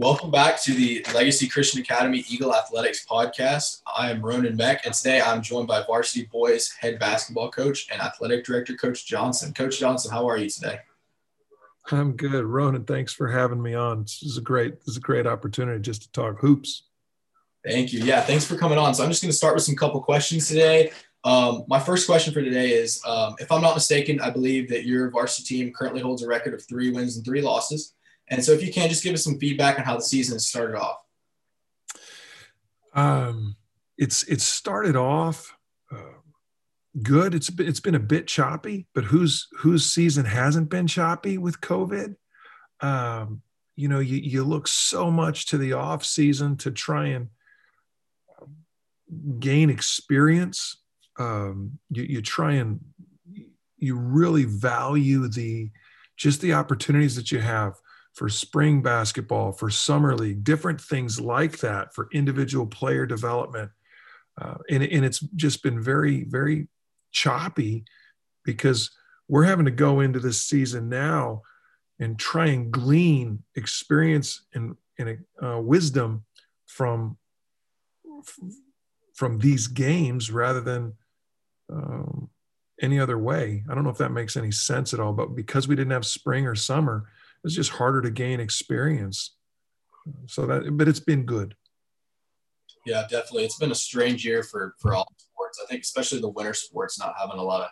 Welcome back to the Legacy Christian Academy Eagle Athletics podcast. I am Ronan Meck, and today I'm joined by varsity boys head basketball coach and athletic director, Coach Johnson. Coach Johnson, how are you today? I'm good, Ronan. Thanks for having me on. This is a great, this is a great opportunity just to talk hoops. Thank you. Yeah, thanks for coming on. So I'm just going to start with some couple questions today. Um, my first question for today is, um, if I'm not mistaken, I believe that your varsity team currently holds a record of three wins and three losses. And so, if you can, just give us some feedback on how the season has started off. Um, it's it's started off uh, good. It's it's been a bit choppy, but whose whose season hasn't been choppy with COVID? Um, you know, you you look so much to the off season to try and gain experience. Um, you, you try and you really value the just the opportunities that you have for spring basketball, for summer league, different things like that for individual player development. Uh, and, and it's just been very, very choppy because we're having to go into this season now and try and glean experience and, and uh, wisdom from from these games rather than um, any other way. I don't know if that makes any sense at all, but because we didn't have spring or summer, it was just harder to gain experience. So that, but it's been good. Yeah, definitely. It's been a strange year for for all sports. I think especially the winter sports not having a lot of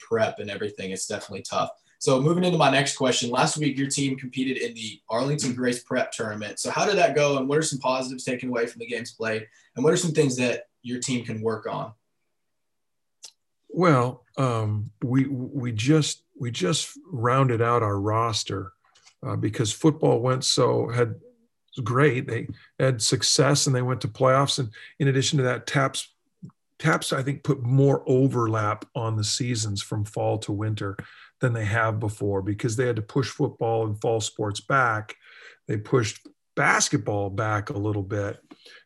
prep and everything. It's definitely tough. So moving into my next question, last week your team competed in the Arlington Grace Prep Tournament. So how did that go, and what are some positives taken away from the games played, and what are some things that your team can work on? Well, um, we we just we just rounded out our roster uh, because football went so had great. They had success and they went to playoffs. And in addition to that, TAPPS TAPPS I think put more overlap on the seasons from fall to winter than they have before because they had to push football and fall sports back. They pushed basketball back a little bit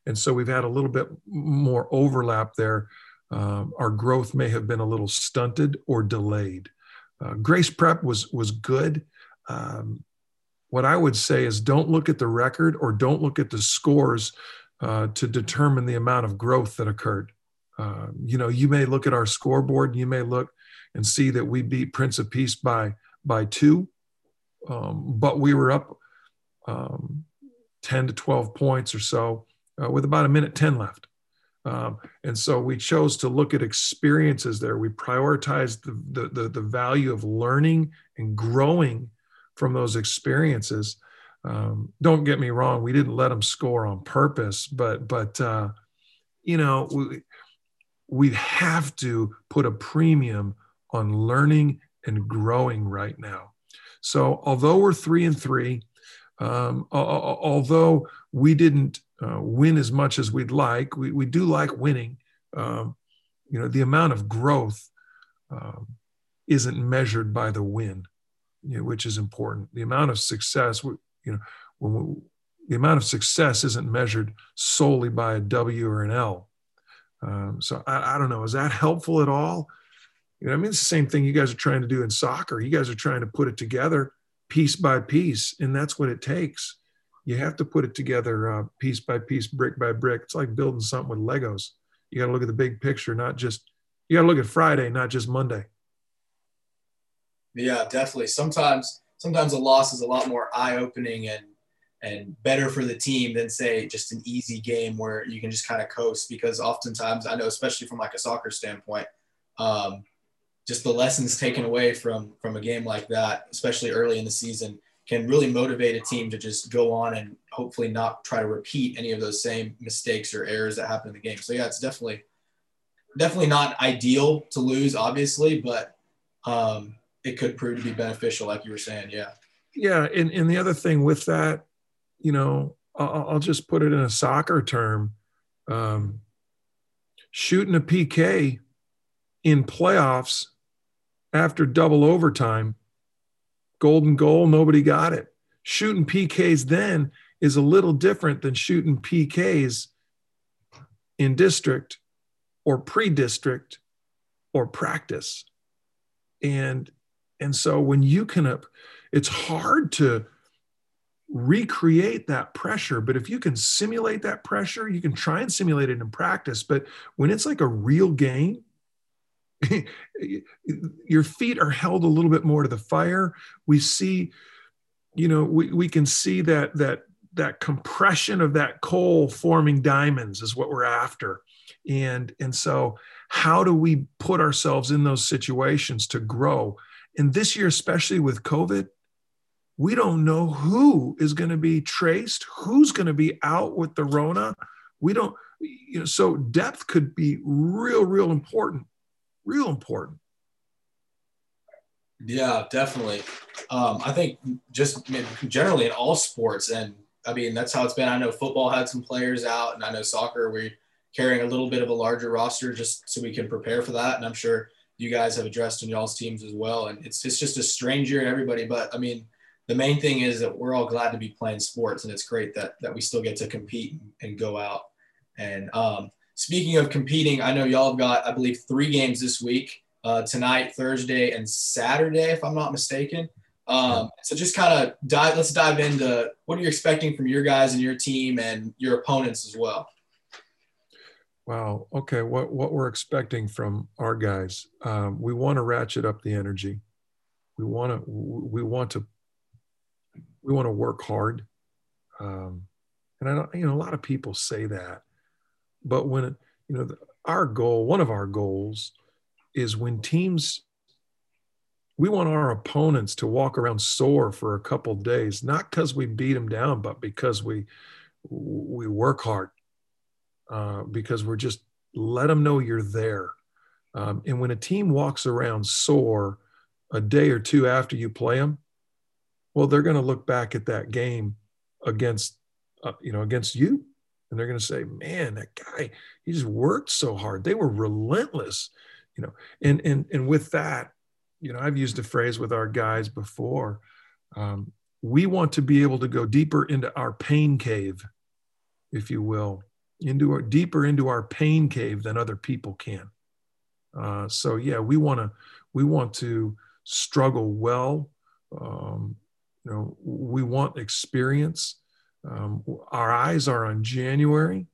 and so we've had a little bit more overlap there. Um, our growth may have been a little stunted or delayed. Uh, Grace Prep was was good. Um, what I would say is don't look at the record or don't look at the scores uh, to determine the amount of growth that occurred. Uh, you know, you may look at our scoreboard, and you may look and see that we beat Prince of Peace by by two, um, but we were up um, 10 to 12 points or so uh, with about a minute 10 left. Um, and so we chose to look at experiences there. We prioritized the, the, the, the value of learning and growing from those experiences. Um, don't get me wrong, we didn't let them score on purpose, but, but uh, you know, we, we have to put a premium on learning and growing right now. So although we're three and three, um, although we didn't uh, win as much as we'd like. We, we do like winning. Um, you know, the amount of growth um, isn't measured by the win, you know, which is important. The amount of success, you know, when we, the amount of success isn't measured solely by a W or an L. Um, so I, I, don't know. Is that helpful at all? You know, I mean, it's the same thing you guys are trying to do in soccer. You guys are trying to put it together piece by piece, and that's what it takes you have to put it together uh, piece by piece, brick by brick. It's like building something with Legos. You got to look at the big picture, not just, you got to look at Friday, not just Monday. Yeah, definitely. Sometimes, sometimes a loss is a lot more eye opening and, and better for the team than say just an easy game where you can just kind of coast because oftentimes I know, especially from like a soccer standpoint, um, just the lessons taken away from, from a game like that, especially early in the season, can really motivate a team to just go on and hopefully not try to repeat any of those same mistakes or errors that happen in the game. So yeah, it's definitely definitely not ideal to lose, obviously, but um, it could prove to be beneficial, like you were saying. Yeah. Yeah, and and the other thing with that, you know, I'll, I'll just put it in a soccer term. Um, shooting a PK in playoffs after double overtime golden goal, nobody got it. Shooting PKs then is a little different than shooting PKs in district or pre-district or practice. And and so when you can it's hard to recreate that pressure. But if you can simulate that pressure, you can try and simulate it in practice. But when it's like a real game, your feet are held a little bit more to the fire. We see, you know, we, we can see that that that compression of that coal forming diamonds is what we're after. And and so how do we put ourselves in those situations to grow? And this year, especially with COVID, we don't know who is going to be traced, who's going to be out with the Rona. We don't, you know, so depth could be real, real important, real important. Yeah, definitely. Um, I think just generally in all sports, and I mean that's how it's been. I know football had some players out, and I know soccer we're carrying a little bit of a larger roster just so we can prepare for that. And I'm sure you guys have addressed in y'all's teams as well. And it's it's just a strange year everybody, but I mean the main thing is that we're all glad to be playing sports, and it's great that that we still get to compete and go out. And um, speaking of competing, I know y'all have got, I believe, three games this week: uh, tonight, Thursday, and Saturday, if I'm not mistaken. Um, so just kind of dive. Let's dive into what are you expecting from your guys and your team and your opponents as well. Wow. Okay. What what we're expecting from our guys? Um, we want to ratchet up the energy. We want to we want to we want to work hard. Um, and I don't, you know, a lot of people say that, but when, you know, the, our goal, one of our goals is when teams, we want our opponents to walk around sore for a couple days, not because we beat them down, but because we, we work hard, uh, because we're just let them know you're there. Um, and when a team walks around sore a day or two after you play them, well they're going to look back at that game against uh, you know against you. And they're going to say man that guy he just worked so hard. They were relentless you know. And and and with that you know i've used a phrase with our guys before um, we want to be able to go deeper into our pain cave if you will into our deeper into our pain cave than other people can uh, so yeah we want to we want to struggle well um, you know, we want experience. Um, our eyes are on January.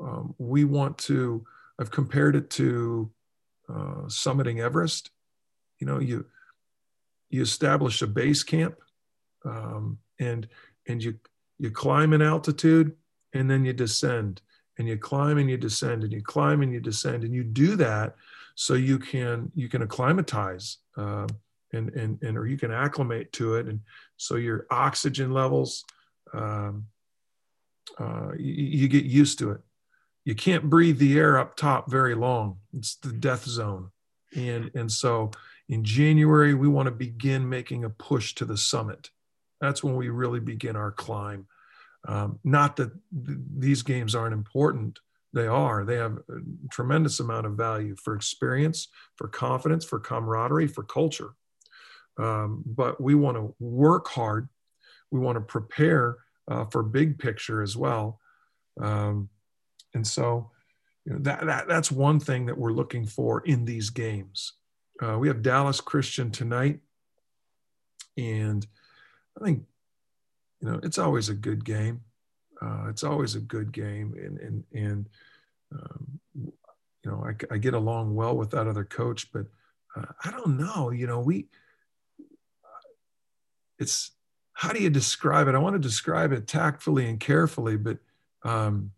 Um, we want to. I've compared it to uh, summiting Everest. You know, you you establish a base camp, um, and and you you climb in altitude, and then you descend, and you climb and you descend, and you climb and you descend, and you do that so you can you can acclimatize. Uh, and, and, and or you can acclimate to it. And so your oxygen levels, um, uh, you, you, get used to it. You can't breathe the air up top very long. It's the death zone. And, and so in January, we want to begin making a push to the summit. That's when we really begin our climb. Um, not that th- these games aren't important, they are. They have a tremendous amount of value for experience, for confidence, for camaraderie, for culture. Um, but we want to work hard. We want to prepare uh, for big picture as well. Um, and so you know, that, that, that's one thing that we're looking for in these games. Uh, we have Dallas Christian tonight. And I think, you know, it's always a good game. Uh, it's always a good game. And, and, and um, you know, I, I, get along well with that other coach, but uh, I don't know, you know, we, it's how do you describe it? I want to describe it tactfully and carefully, but um,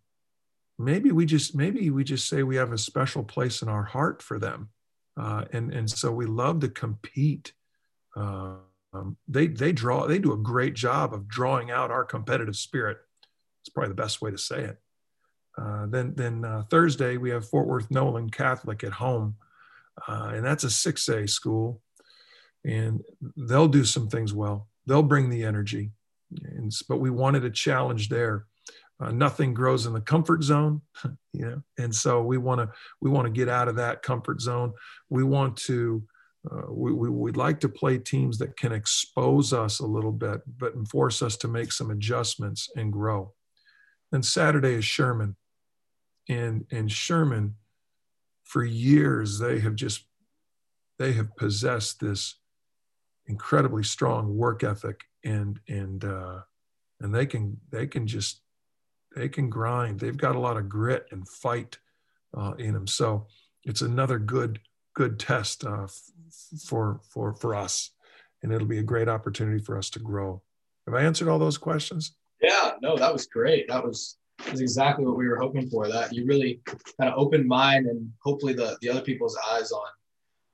maybe we just maybe we just say we have a special place in our heart for them, uh, and and so we love to compete. Um, they they draw they do a great job of drawing out our competitive spirit. It's probably the best way to say it. Uh, then then uh, Thursday we have Fort Worth Nolan Catholic at home, uh, and that's a six A school, and they'll do some things well they'll bring the energy. And, but we wanted a challenge there. Uh, nothing grows in the comfort zone, you know, and so we want to we want to get out of that comfort zone. We want to uh, we, we would like to play teams that can expose us a little bit, but force us to make some adjustments and grow. And Saturday is Sherman, and and Sherman, for years they have just they have possessed this incredibly strong work ethic and and uh, and they can they can just they can grind. They've got a lot of grit and fight uh, in them. So it's another good good test uh, for for for us, and it'll be a great opportunity for us to grow. Have I answered all those questions? Yeah, no, that was great. That was is exactly what we were hoping for. That you really kind of opened mine and hopefully the the other people's eyes on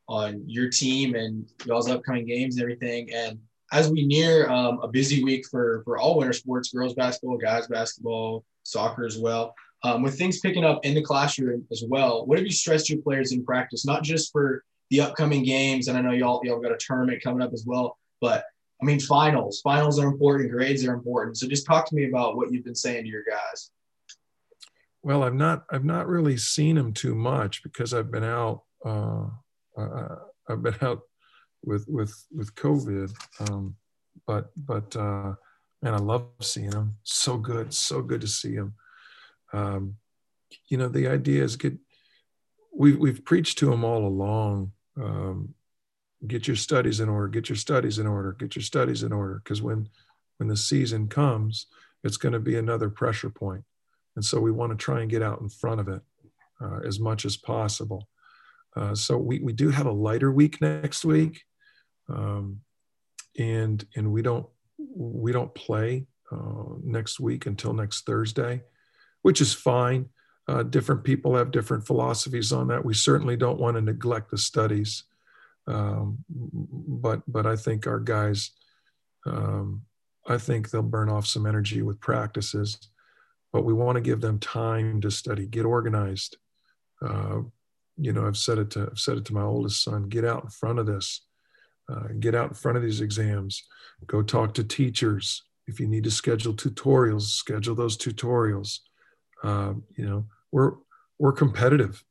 on your team and y'all's upcoming games and everything. And as we near um, a busy week for for all winter sports, girls basketball, guys basketball, soccer as well, um, with things picking up in the classroom as well, what have you stressed your players in practice, not just for the upcoming games? And I know y'all y'all got a tournament coming up as well, but I mean finals. Finals are important. Grades are important. So just talk to me about what you've been saying to your guys. Well, I've not I've not really seen him too much because I've been out. Uh, uh, I've been out with with with COVID, um, but but uh, man, I love seeing him. So good, so good to see him. Um, you know, the idea is get. We've we've preached to them all along. Um, get your studies in order. Get your studies in order. Get your studies in order. Because when when the season comes, it's going to be another pressure point and so we want to try and get out in front of it uh, as much as possible. Uh, so we, we do have a lighter week next week, um, and and we don't we don't play uh, next week until next Thursday, which is fine. Uh, different people have different philosophies on that. We certainly don't want to neglect the studies, um, but but I think our guys, um, I think they'll burn off some energy with practices but we want to give them time to study, get organized. Uh, you know, I've said it to I've said it to my oldest son: get out in front of this, uh, get out in front of these exams, go talk to teachers. If you need to schedule tutorials, schedule those tutorials. Uh, you know, we're we're competitive,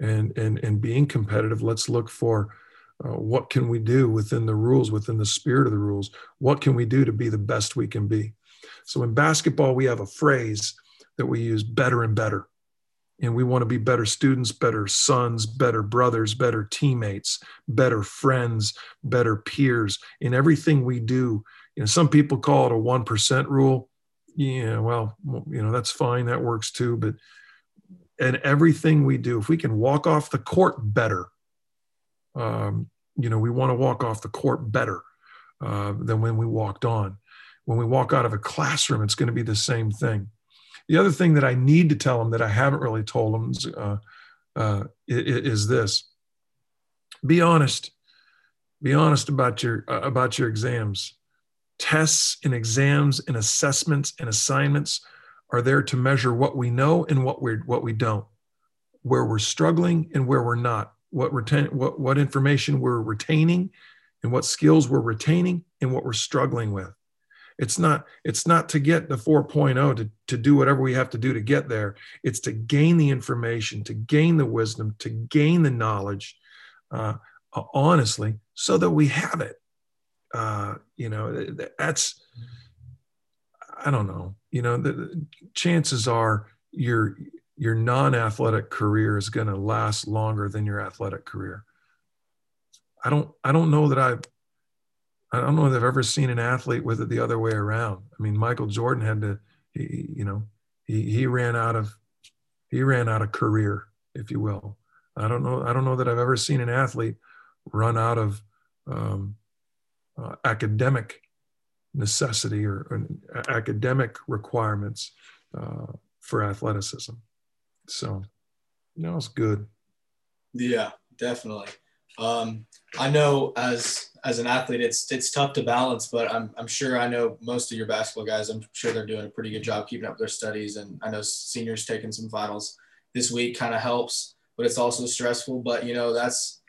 and and and being competitive, let's look for uh, what can we do within the rules, within the spirit of the rules. What can we do to be the best we can be? So in basketball, we have a phrase that we use better and better. And we want to be better students, better sons, better brothers, better teammates, better friends, better peers in everything we do. You know, some people call it a 1% rule. Yeah, well, you know, that's fine. That works too. But and everything we do, if we can walk off the court better, um, you know, we want to walk off the court better uh, than when we walked on when we walk out of a classroom, it's going to be the same thing. The other thing that I need to tell them that I haven't really told them is, uh, uh, is this: be honest. Be honest about your uh, about your exams. Tests and exams and assessments and assignments are there to measure what we know and what we what we don't, where we're struggling and where we're not, what retain what what information we're retaining, and what skills we're retaining and what we're struggling with. It's not it's not to get the 4.0 to, to do whatever we have to do to get there. It's to gain the information, to gain the wisdom, to gain the knowledge, uh, honestly, so that we have it. Uh, you know, that's I don't know. You know, the, the chances are your your non-athletic career is going to last longer than your athletic career. I don't I don't know that I've I don't know if I've ever seen an athlete with it the other way around. I mean, Michael Jordan had to, he, you know, he, he ran out of, he ran out of career, if you will. I don't know. I don't know that I've ever seen an athlete run out of um, uh, academic necessity or, or academic requirements uh, for athleticism. So, you know, it's good. Yeah, definitely. Um, I know as as an athlete, it's it's tough to balance, but I'm I'm sure I know most of your basketball guys. I'm sure they're doing a pretty good job keeping up their studies, and I know seniors taking some finals this week kind of helps, but it's also stressful. But you know that's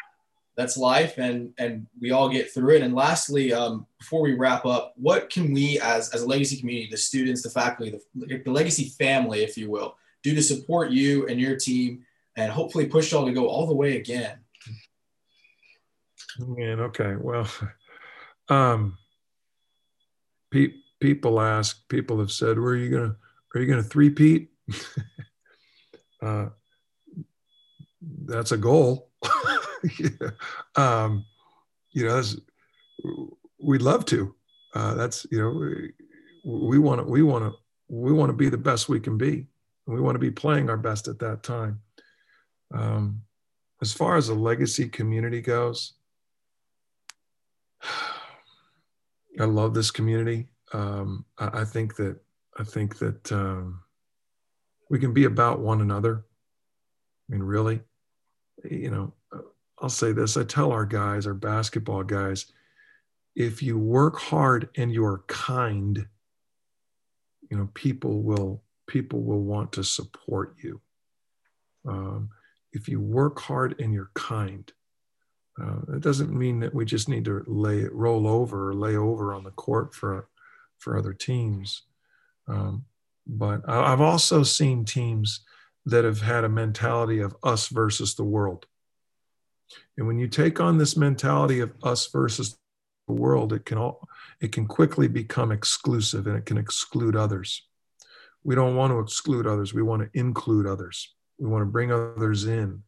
that's life, and and we all get through it. And lastly, um, before we wrap up, what can we as as a legacy community, the students, the faculty, the, the legacy family, if you will, do to support you and your team, and hopefully push y'all to go all the way again? Man, okay. Well, um, pe- people ask, people have said, "Where are you gonna? Are you gonna three-peat?" uh, that's a goal. yeah. um, you know, we'd love to. Uh, that's you know, we, we want to we want to we want to be the best we can be and we want to be playing our best at that time um, as far as the legacy community goes i love this community um, I, I, think that i think that um, we can be about one another i mean really you know i'll say this i tell our guys our basketball guys if you work hard and you're kind you know people will people will want to support you. Um, if you work hard and you're kind uh, it doesn't mean that we just need to lay roll over or lay over on the court for for other teams. Um, but i've also seen teams that have had a mentality of us versus the world and when you take on this mentality of us versus the world it can all it can quickly become exclusive and it can exclude others. We don't want to exclude others. We want to include others. We want to bring others in.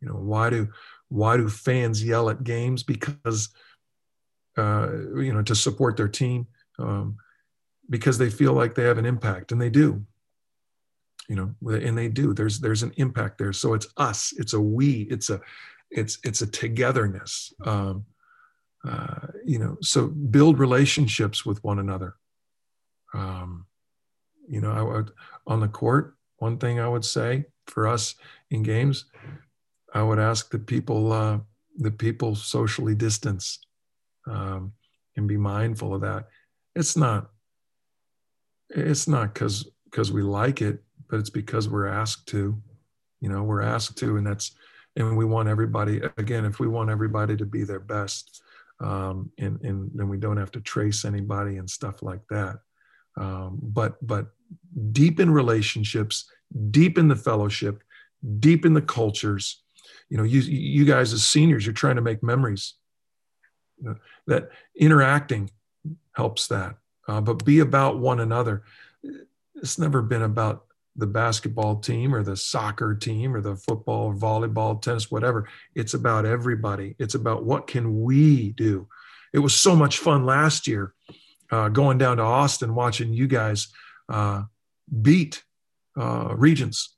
You know, why do why do fans yell at games? Because uh, you know, to support their team, um, because they feel like they have an impact, and they do. You know, and they do. There's there's an impact there. So it's us. It's a we. It's a it's it's a togetherness. Um, uh, you know, so build relationships with one another. Um, you know, I would, on the court, one thing I would say for us in games, I would ask that people, uh, that people socially distance um, and be mindful of that. It's not, it's not because because we like it, but it's because we're asked to. You know, we're asked to, and that's, and we want everybody. Again, if we want everybody to be their best, um, and, and then we don't have to trace anybody and stuff like that. Um, but but deep in relationships, deep in the fellowship, deep in the cultures. You know, you you guys as seniors, you're trying to make memories. You know, that interacting helps that. Uh, but be about one another. It's never been about the basketball team or the soccer team or the football volleyball tennis whatever. It's about everybody. It's about what can we do. It was so much fun last year uh, going down to austin watching you guys uh, beat uh, Regents.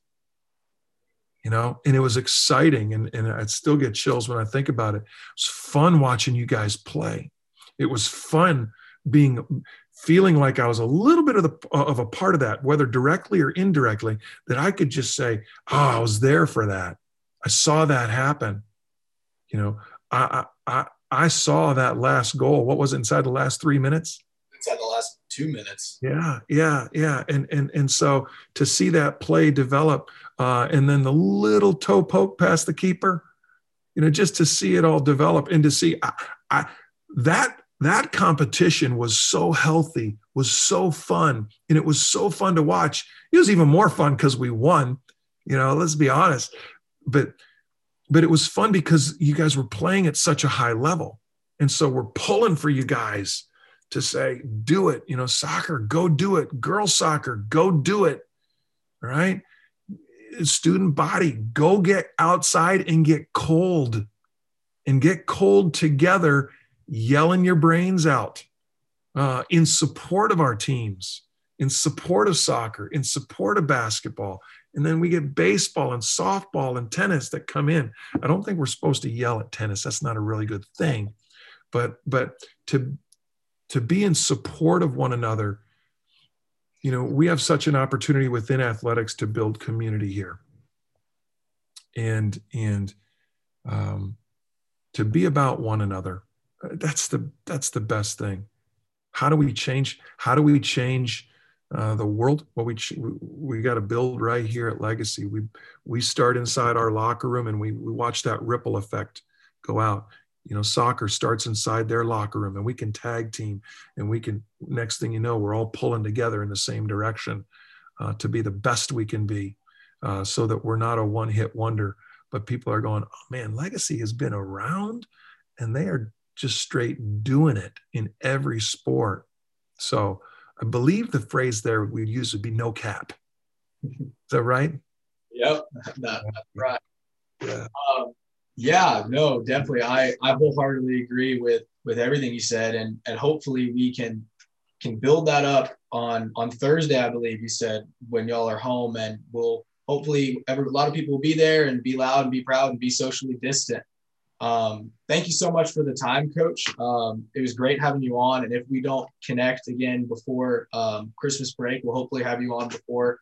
You know and it was exciting and, and i still get chills when i think about it. It was fun watching you guys play. It was fun being feeling like I was a little bit of the of a part of that, whether directly or indirectly, that I could just say, "Oh, I was there for that. I saw that happen." You know, I I I saw that last goal. What was it inside the last three minutes? Inside the last two minutes. Yeah, yeah, yeah. And and and so to see that play develop, uh, and then the little toe poke past the keeper, you know, just to see it all develop and to see I, I that that competition was so healthy, was so fun, and it was so fun to watch. It was even more fun because we won. You know, let's be honest. But but it was fun because you guys were playing at such a high level. And so we're pulling for you guys to say, do it. You know, soccer, go do it. Girls soccer, go do it. All right. Student body, go get outside and get cold and get cold together yelling your brains out uh, in support of our teams, in support of soccer, in support of basketball. And then we get baseball and softball and tennis that come in. I don't think we're supposed to yell at tennis. That's not a really good thing. But but to to be in support of one another, you know, we have such an opportunity within athletics to build community here. And and um, to be about one another that's the that's the best thing. How do we change how do we change uh, the world? Well we we got to build right here at legacy. We we start inside our locker room and we we watch that ripple effect go out. You know soccer starts inside their locker room and we can tag team and we can next thing you know we're all pulling together in the same direction uh, to be the best we can be uh, so that we're not a one hit wonder. But people are going oh man legacy has been around and they are just straight doing it in every sport. So I believe the phrase there we'd use would be no cap. Is that right? Yep, that, that's right. Yeah. Um, yeah, no, definitely. I, I wholeheartedly agree with with everything you said, and and hopefully we can can build that up on on Thursday, I believe you said, when y'all are home, and we'll hopefully every, a lot of people will be there and be loud and be proud and be socially distant. Um, thank you so much for the time, Coach. Um, it was great having you on, and if we don't connect again before um, Christmas break, we'll hopefully have you on before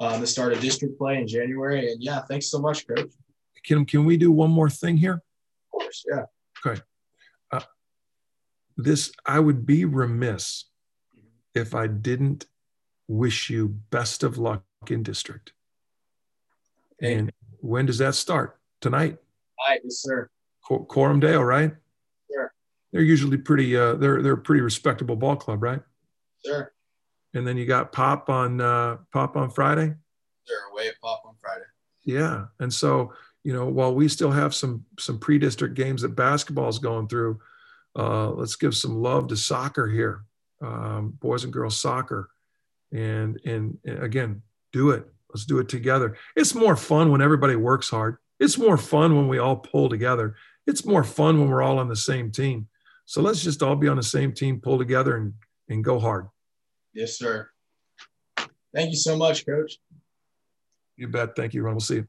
uh, the start of district play in January. And yeah, thanks so much, Coach. Can can we do one more thing here? Of course, yeah. Okay. Uh, this I would be remiss if I didn't wish you best of luck in district. And when does that start? Tonight? Hi, yes, sir. Coram Deo, right? Sure. They're usually pretty. Uh, they're they're a pretty respectable ball club, right? Sure. And then you got Pop on uh, Pop on Friday. They're away at Pop on Friday. Yeah, and so you know while we still have some some pre-district games that basketball is going through, uh, let's give some love to soccer here, um, boys and girls soccer, and, and and again do it. Let's do it together. It's more fun when everybody works hard. It's more fun when we all pull together. It's more fun when we're all on the same team. So let's just all be on the same team, pull together, and and go hard. Yes, sir. Thank you so much, Coach. You bet. Thank you, Ron. We'll see you.